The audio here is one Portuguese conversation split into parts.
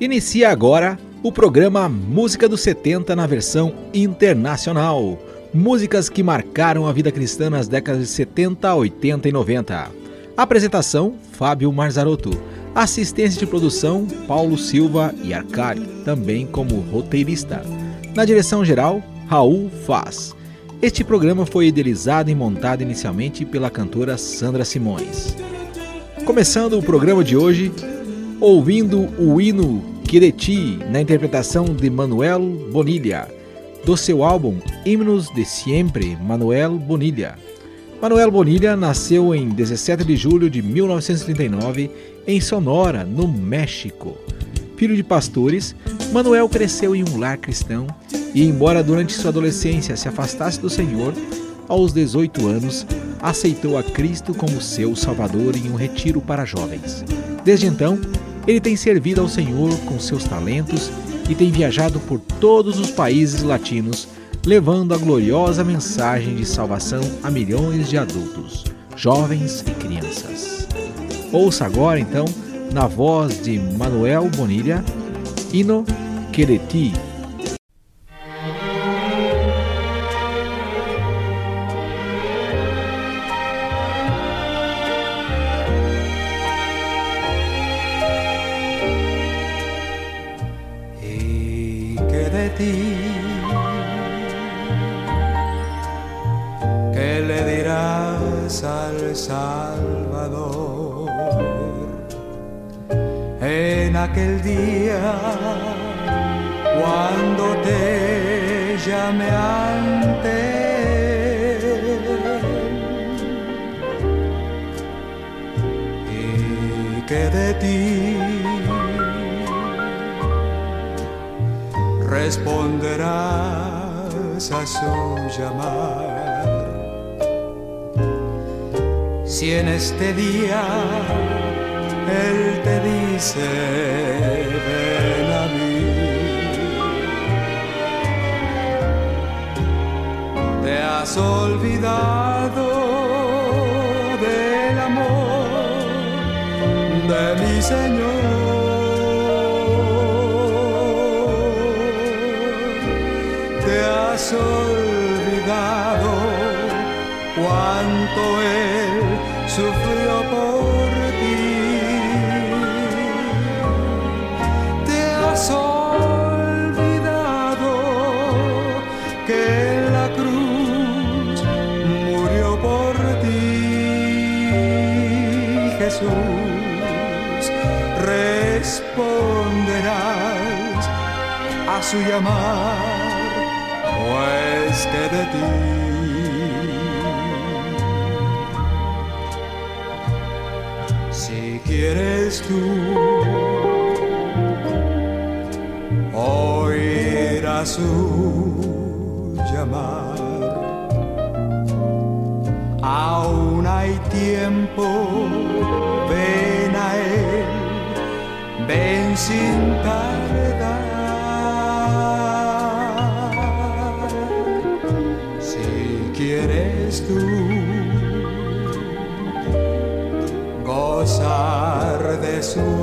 Inicia agora o programa Música dos 70 na versão internacional. Músicas que marcaram a vida cristã nas décadas de 70, 80 e 90. Apresentação: Fábio Marzarotto. Assistência de produção: Paulo Silva e Arcari, também como roteirista. Na direção geral, Raul Faz. Este programa foi idealizado e montado inicialmente pela cantora Sandra Simões. Começando o programa de hoje, ouvindo o hino Quireti na interpretação de Manuel Bonilha, do seu álbum Himnos de Siempre, Manuel Bonilha. Manuel Bonilha nasceu em 17 de julho de 1939 em Sonora, no México. Filho de pastores, Manuel cresceu em um lar cristão e, embora durante sua adolescência se afastasse do Senhor, aos 18 anos aceitou a Cristo como seu Salvador em um retiro para jovens. Desde então, ele tem servido ao Senhor com seus talentos e tem viajado por todos os países latinos, levando a gloriosa mensagem de salvação a milhões de adultos, jovens e crianças. Ouça agora, então, na voz de Manuel Bonilha, Hino Quereti, has olvidado del amor de mi Señor. Su llamar, pues que de ti si quieres tú oír a su llamar. Aún hay tiempo ven sin tardar. Gozar de su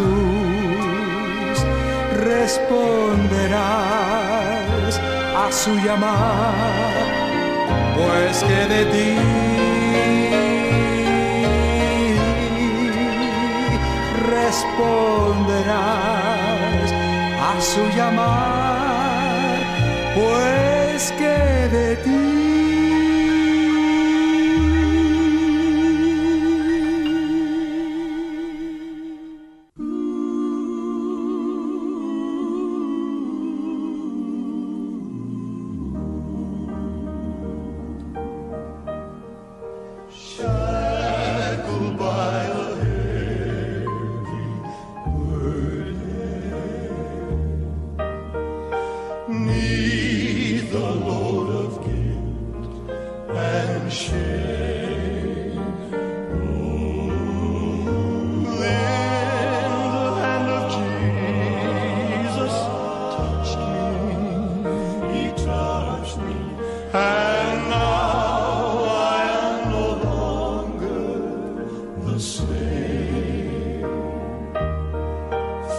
Jesús, responderás a su llamar, pues que de ti responderás a su llamar, pues que de ti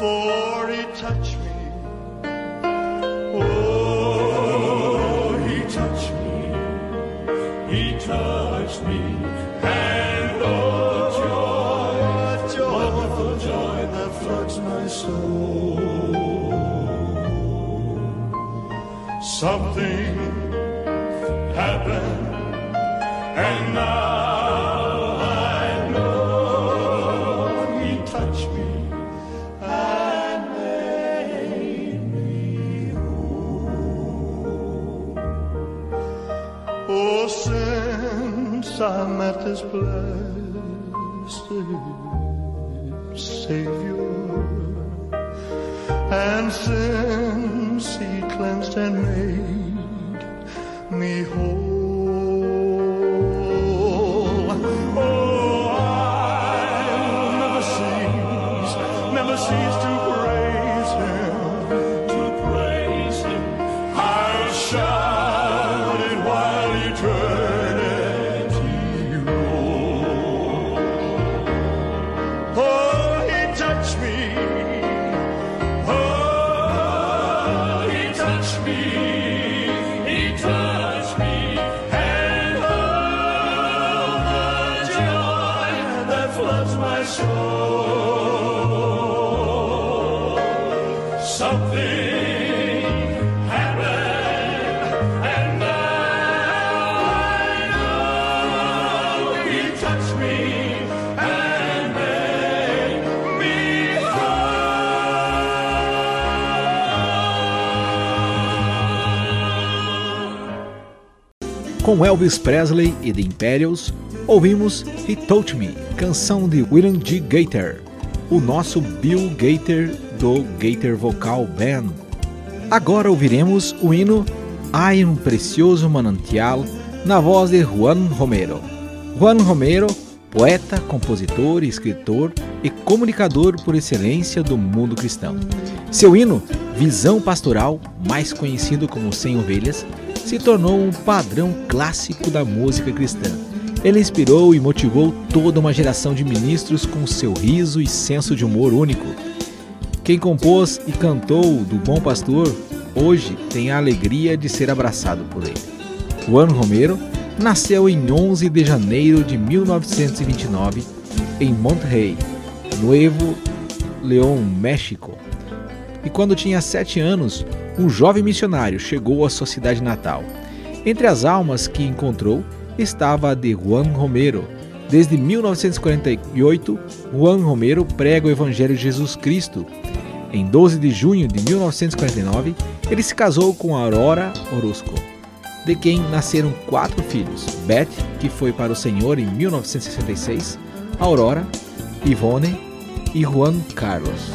before he touched me. Oh, he touched me. He touched me. And oh, joy, what joy, wonderful joy that floods my soul. Something Com Elvis Presley e The Imperials, ouvimos He Told Me, canção de William G. Gator, o nosso Bill Gator do Gator Vocal Band. Agora ouviremos o hino Ai um Precioso Manantial na voz de Juan Romero. Juan Romero, poeta, compositor, escritor e comunicador por excelência do mundo cristão. Seu hino, Visão Pastoral, mais conhecido como Sem Ovelhas, se tornou um padrão clássico da música cristã. Ele inspirou e motivou toda uma geração de ministros com seu riso e senso de humor único. Quem compôs e cantou do Bom Pastor hoje tem a alegria de ser abraçado por ele. Juan Romero nasceu em 11 de janeiro de 1929 em Monterrey, Nuevo León, México. E quando tinha sete anos, um jovem missionário chegou à sua cidade natal. Entre as almas que encontrou estava a de Juan Romero. Desde 1948, Juan Romero prega o Evangelho de Jesus Cristo. Em 12 de junho de 1949, ele se casou com Aurora Orozco, de quem nasceram quatro filhos: Beth, que foi para o Senhor em 1966, Aurora, Ivone e Juan Carlos.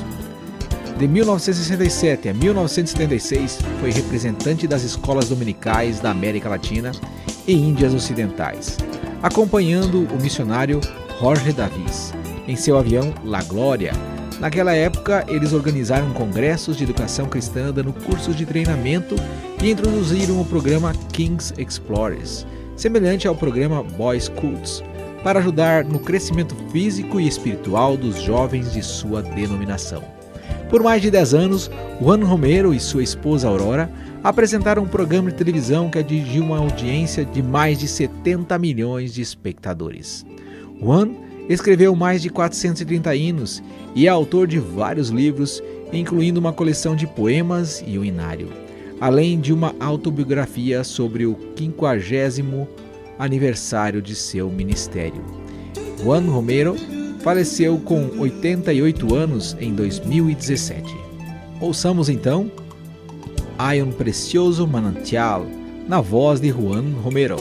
De 1967 a 1976, foi representante das escolas dominicais da América Latina e Índias Ocidentais, acompanhando o missionário Jorge Davis em seu avião La Glória. Naquela época, eles organizaram congressos de educação cristã, dando cursos de treinamento e introduziram o programa Kings Explorers, semelhante ao programa Boy Scouts, para ajudar no crescimento físico e espiritual dos jovens de sua denominação. Por mais de 10 anos, Juan Romero e sua esposa Aurora apresentaram um programa de televisão que atingiu uma audiência de mais de 70 milhões de espectadores. Juan escreveu mais de 430 hinos e é autor de vários livros, incluindo uma coleção de poemas e um inário, além de uma autobiografia sobre o 50 aniversário de seu ministério. Juan Romero faleceu com 88 anos em 2017. Ouçamos então um Precioso Manantial, na voz de Juan Romero.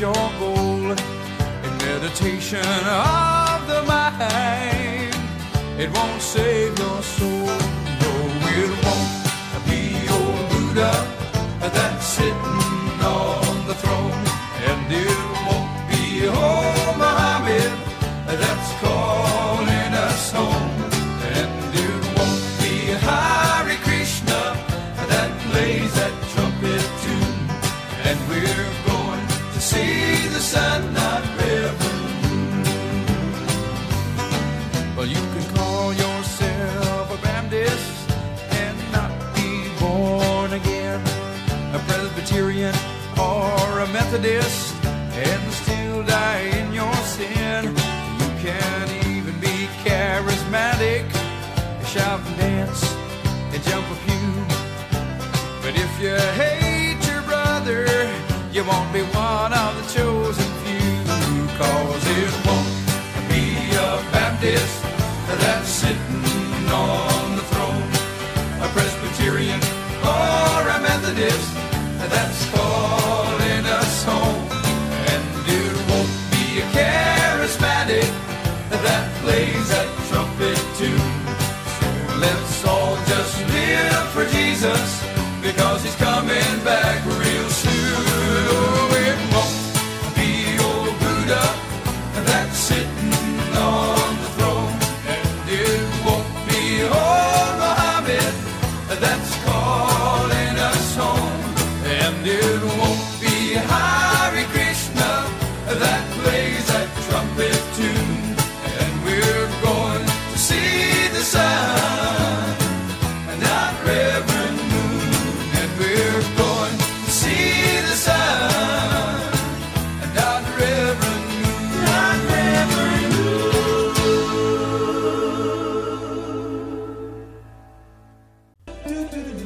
your goal. In meditation of the mind, it won't save your soul. No, it won't be your Buddha. Methodist and still die in your sin. You can't even be charismatic, shout and dance and jump a few. But if you hate your brother, you won't be one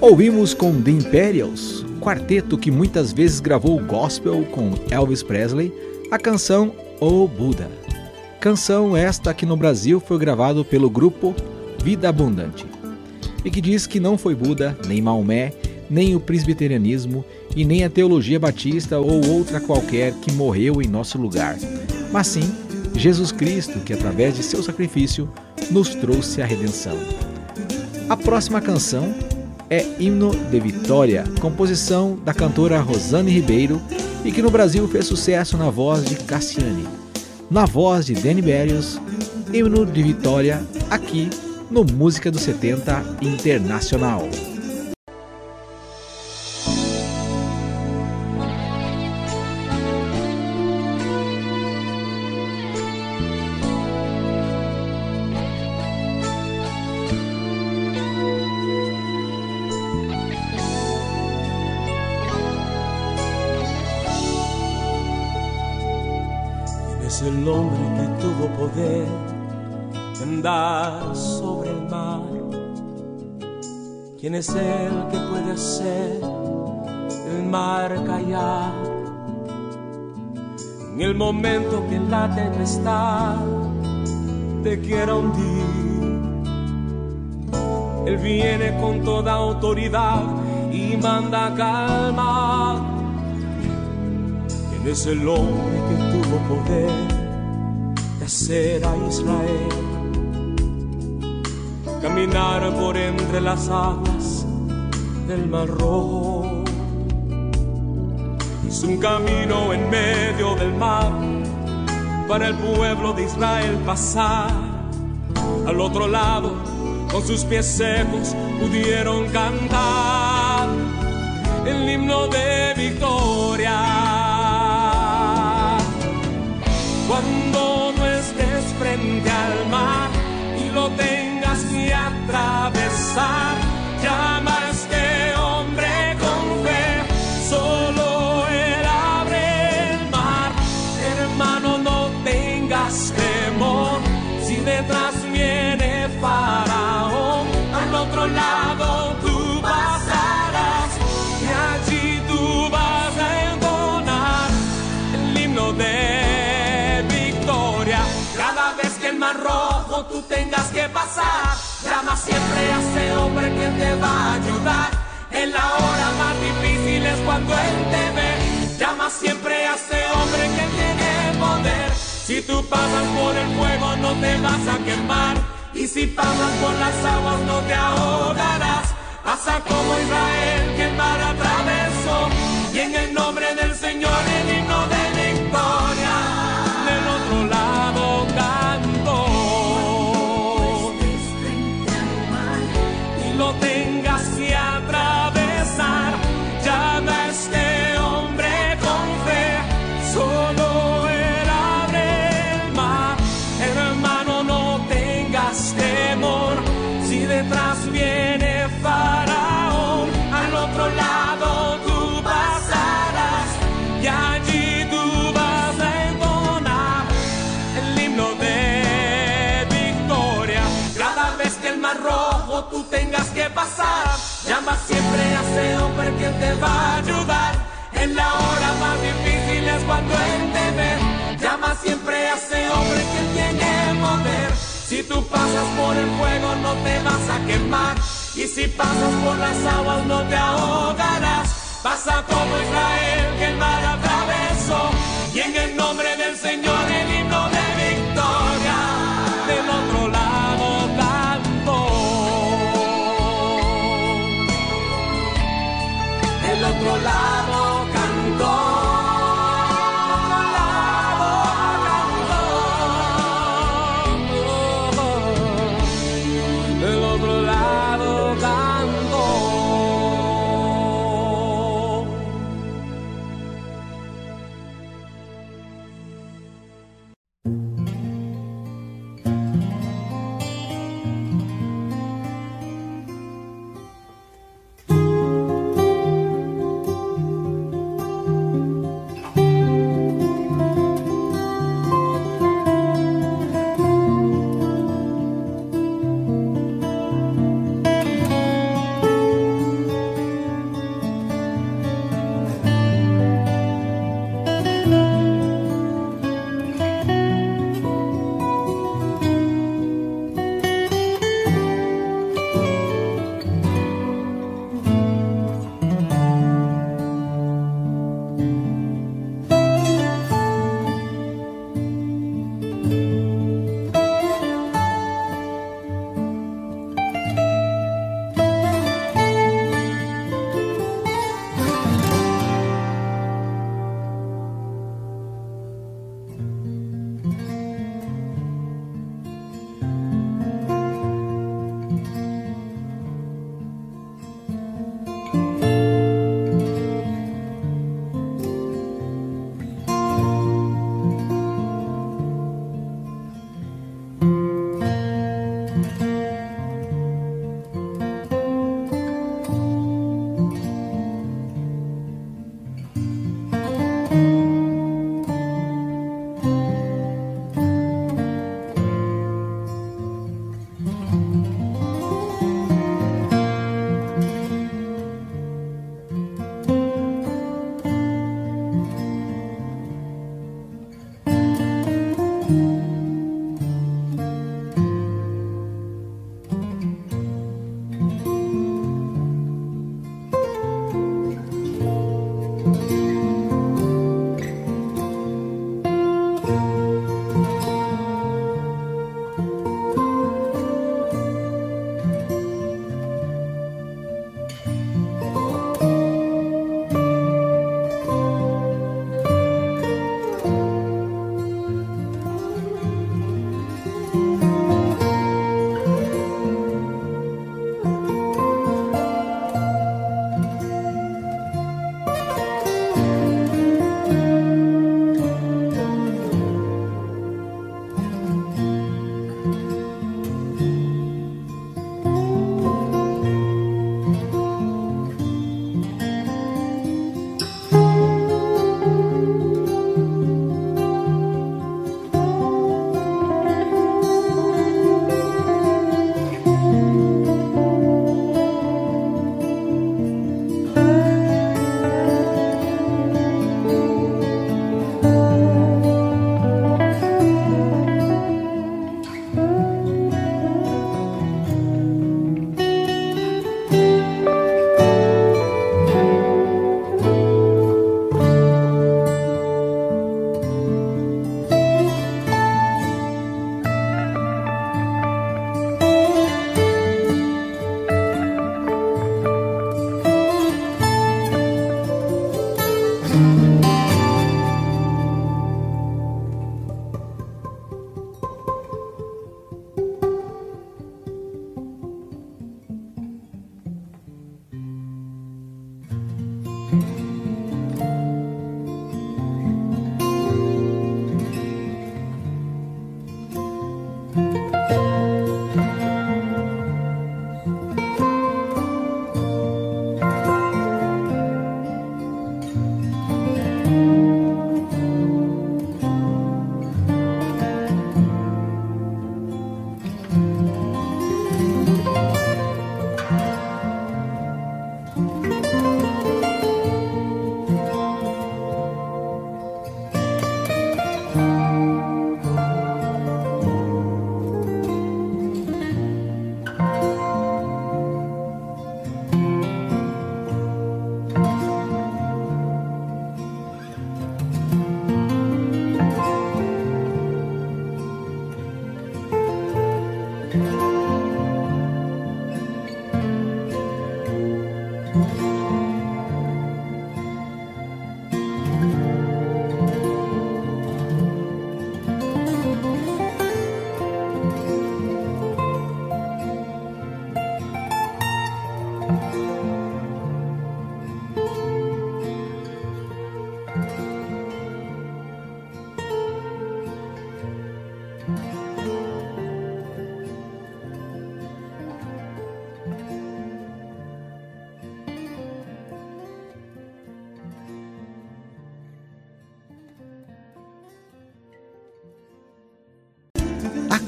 Ouvimos com The Imperials, quarteto que muitas vezes gravou gospel com Elvis Presley, a canção O Buda. Canção esta que no Brasil foi gravado pelo grupo Vida Abundante e que diz que não foi Buda, nem Maomé, nem o presbiterianismo e nem a teologia batista ou outra qualquer que morreu em nosso lugar, mas sim Jesus Cristo que através de seu sacrifício nos trouxe a redenção. A próxima canção é Himno de Vitória, composição da cantora Rosane Ribeiro e que no Brasil fez sucesso na voz de Cassiane. Na voz de Danny Berrios, Himno de Vitória, aqui no Música dos 70 Internacional. El hombre que tuvo poder de andar sobre el mar? ¿Quién es el que puede hacer el mar callar? En el momento que la tempestad te quiera hundir, Él viene con toda autoridad y manda calmar. ¿Quién es el hombre que tuvo poder hacer a Israel caminar por entre las aguas del mar rojo? Hizo un camino en medio del mar para el pueblo de Israel pasar. Al otro lado, con sus pies secos, pudieron cantar el himno de victoria. Cuando llama siempre a ese hombre que te va a ayudar. En la hora más difícil es cuando él te ve. Llama siempre a ese hombre que tiene poder. Si tú pasas por el fuego no te vas a quemar. Y si pasas por las aguas no te ahogarás. Pasa como Israel que mar atravesó. Y en el nombre del Señor el himno de victoria. Pasar, llama siempre a ese hombre que te va a ayudar. En la hora más difícil cuando Él te ve. Llama siempre a ese hombre que tiene poder. Si tú pasas por el fuego no te vas a quemar. Y si pasas por las aguas no te ahogarás. Pasa como Israel que el mar atravesó. Y en el nombre del Señor el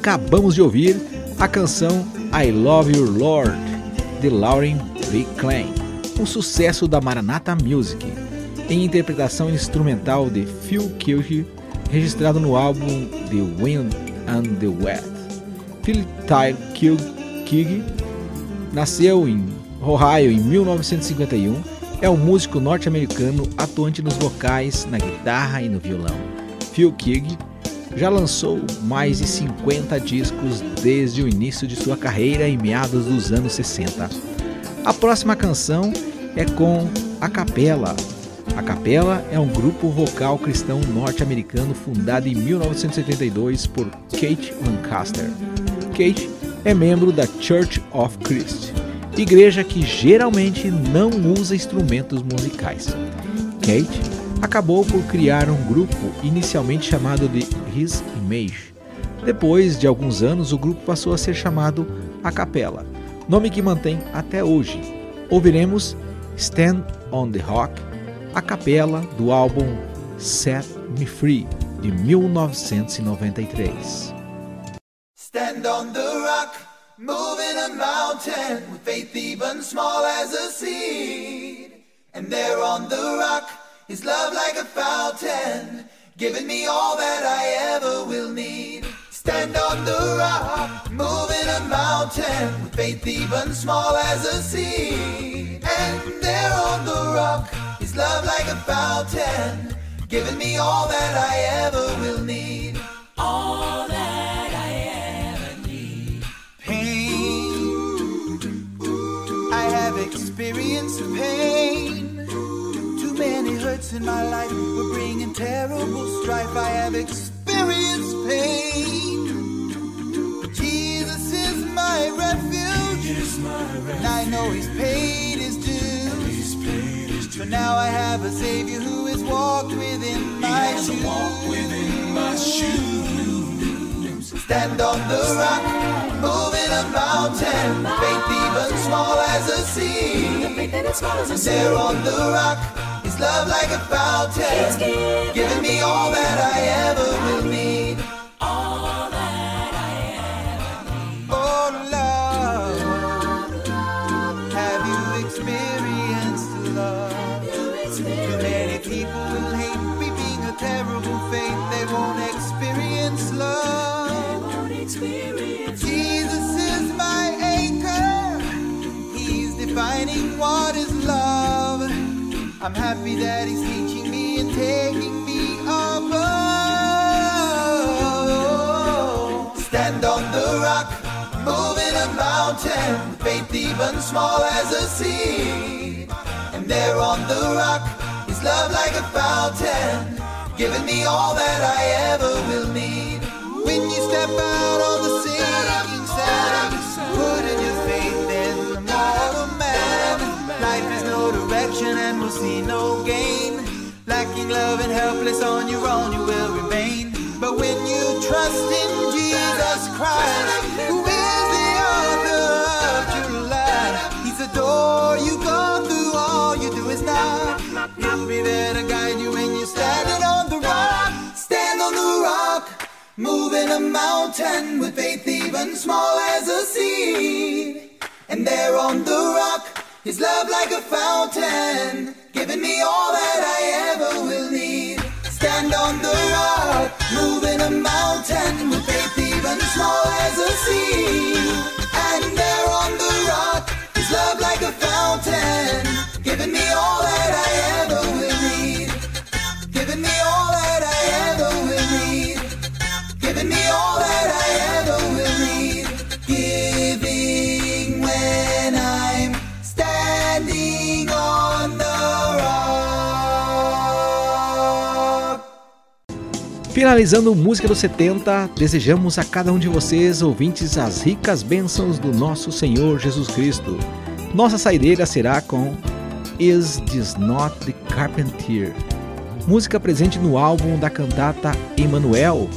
Acabamos de ouvir a canção I Love Your Lord, de Lauren B. Klein, um sucesso da Maranatha Music, em interpretação instrumental de Phil Kirk, registrado no álbum The Wind and the Wet. Phil Tyler Kirk nasceu em Ohio em 1951, é um músico norte-americano atuante nos vocais, na guitarra e no violão. Phil Kirk já lançou mais de 50 discos desde o início de sua carreira em meados dos anos 60. A próxima canção é com A Capela. A Capela é um grupo vocal cristão norte-americano fundado em 1972 por Kate Lancaster. Kate é membro da Church of Christ, igreja que geralmente não usa instrumentos musicais. Kate acabou por criar um grupo inicialmente chamado de His Image. Depois de alguns anos, o grupo passou a ser chamado A Capela, nome que mantém até hoje. Ouviremos Stand on the Rock, a capela do álbum Set Me Free, de 1993. Stand on the rock, moving a mountain with faith even small as a seed. And there on the rock, His love like a fountain, giving me all that I ever will need. Stand on the rock, moving a mountain, with faith even small as a seed. And there on the rock, is love like a fountain, giving me all that I ever will need. All that I ever need. Pain, I have experienced pain. Too many hurts in my life terrible strife. I have experienced pain. Jesus is my refuge. And I know He's paid His dues. So now I have a Savior who has walked within my shoes. Stand on the rock, moving a mountain. Faith even small as a seed. Faith that is small as a There on the rock, His love like a fountain, giving me all that I ever I'm happy that he's teaching me and taking me above. Stand on the rock, moving a mountain, faith even small as a seed. And there on the rock, his love like a fountain, giving me all that I ever will need. When you step out see no gain. Lacking love and helpless on your own, you will remain. But when you trust in Jesus Christ, who is the author of true life, He's the door you go through. All you do is knock. He'll be there to guide you when you're standing on the rock. Stand on the rock. Moving a mountain with faith even small as a seed. And there on the rock, his love like a fountain, giving me all that I ever will need. Stand on the rock, moving a mountain with faith even small as a seed. Finalizando Música dos 70, desejamos a cada um de vocês, ouvintes, as ricas bênçãos do nosso Senhor Jesus Cristo. Nossa saideira será com Is This Not the Carpenter? Música presente no álbum da cantata Emmanuel,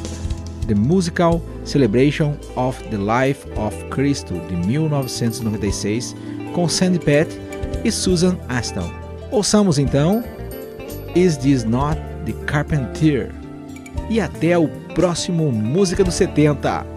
The Musical Celebration of the Life of Cristo, de 1996, com Sandy Pat e Susan Aston. Ouçamos então Is This Not the Carpenter? E até o próximo Música dos 70.